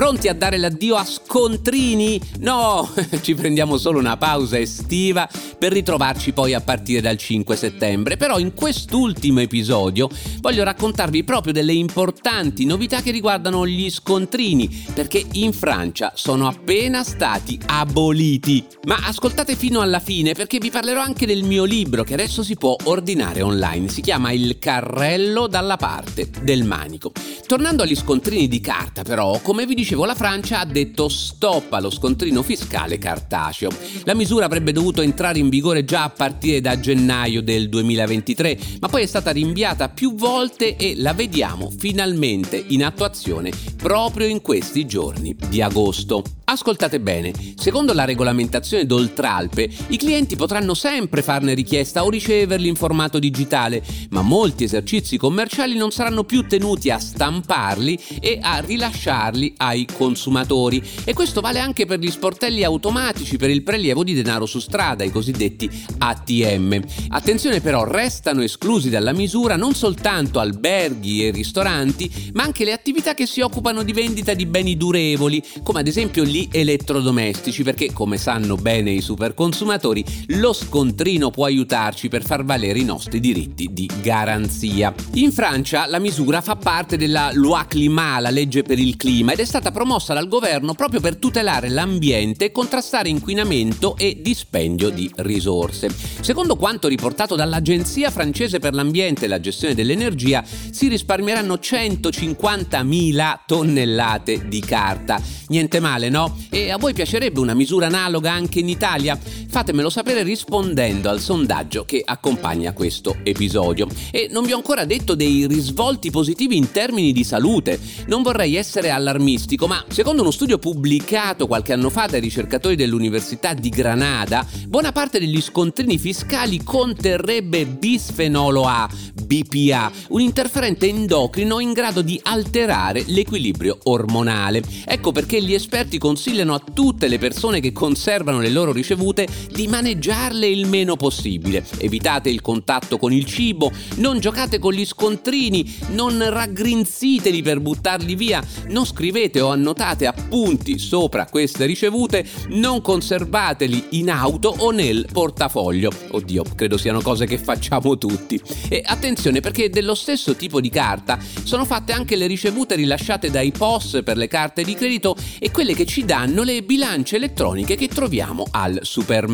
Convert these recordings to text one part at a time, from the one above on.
Pronti a dare l'addio a scontrini? No, ci prendiamo solo una pausa estiva per ritrovarci poi a partire dal 5 settembre. Però in quest'ultimo episodio voglio raccontarvi proprio delle importanti novità che riguardano gli scontrini, perché in Francia sono appena stati aboliti. Ma ascoltate fino alla fine perché vi parlerò anche del mio libro che adesso si può ordinare online. Si chiama Il carrello dalla parte del manico. Tornando agli scontrini di carta però, come vi dicevo la Francia ha detto stop allo scontrino fiscale cartaceo. La misura avrebbe dovuto entrare in vigore già a partire da gennaio del 2023, ma poi è stata rinviata più volte e la vediamo finalmente in attuazione proprio in questi giorni di agosto. Ascoltate bene, secondo la regolamentazione d'Oltralpe, i clienti potranno sempre farne richiesta o riceverli in formato digitale, ma molti esercizi commerciali non saranno più tenuti a stamparli e a rilasciarli ai consumatori. E questo vale anche per gli sportelli automatici per il prelievo di denaro su strada, i cosiddetti ATM. Attenzione però, restano esclusi dalla misura non soltanto alberghi e ristoranti, ma anche le attività che si occupano di vendita di beni durevoli, come ad esempio gli elettrodomestici perché come sanno bene i superconsumatori lo scontrino può aiutarci per far valere i nostri diritti di garanzia. In Francia la misura fa parte della Loi Climat, la legge per il clima, ed è stata promossa dal governo proprio per tutelare l'ambiente contrastare inquinamento e dispendio di risorse. Secondo quanto riportato dall'Agenzia francese per l'ambiente e la gestione dell'energia, si risparmieranno 150.000 tonnellate di carta. Niente male, no? E a voi piacerebbe una misura analoga anche in Italia? Fatemelo sapere rispondendo al sondaggio che accompagna questo episodio. E non vi ho ancora detto dei risvolti positivi in termini di salute. Non vorrei essere allarmistico, ma secondo uno studio pubblicato qualche anno fa dai ricercatori dell'Università di Granada, buona parte degli scontrini fiscali conterrebbe bisfenolo A, BPA, un interferente endocrino in grado di alterare l'equilibrio ormonale. Ecco perché gli esperti consigliano a tutte le persone che conservano le loro ricevute di maneggiarle il meno possibile. Evitate il contatto con il cibo, non giocate con gli scontrini, non raggrinziteli per buttarli via, non scrivete o annotate appunti sopra queste ricevute, non conservateli in auto o nel portafoglio. Oddio, credo siano cose che facciamo tutti. E attenzione perché dello stesso tipo di carta sono fatte anche le ricevute rilasciate dai POS per le carte di credito e quelle che ci danno le bilance elettroniche che troviamo al supermercato.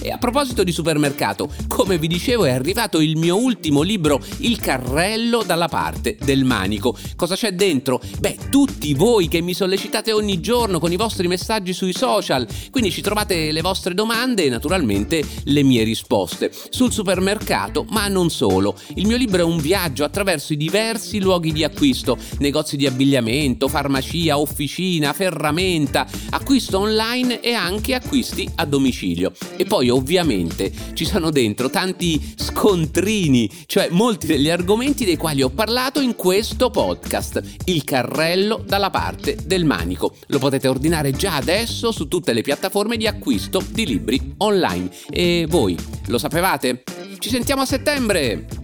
E a proposito di supermercato, come vi dicevo è arrivato il mio ultimo libro, Il carrello dalla parte del manico. Cosa c'è dentro? Beh, tutti voi che mi sollecitate ogni giorno con i vostri messaggi sui social, quindi ci trovate le vostre domande e naturalmente le mie risposte. Sul supermercato, ma non solo. Il mio libro è un viaggio attraverso i diversi luoghi di acquisto, negozi di abbigliamento, farmacia, officina, ferramenta, acquisto online e anche acquisti a domicilio. E poi ovviamente ci sono dentro tanti scontrini, cioè molti degli argomenti dei quali ho parlato in questo podcast. Il carrello dalla parte del manico. Lo potete ordinare già adesso su tutte le piattaforme di acquisto di libri online. E voi lo sapevate? Ci sentiamo a settembre!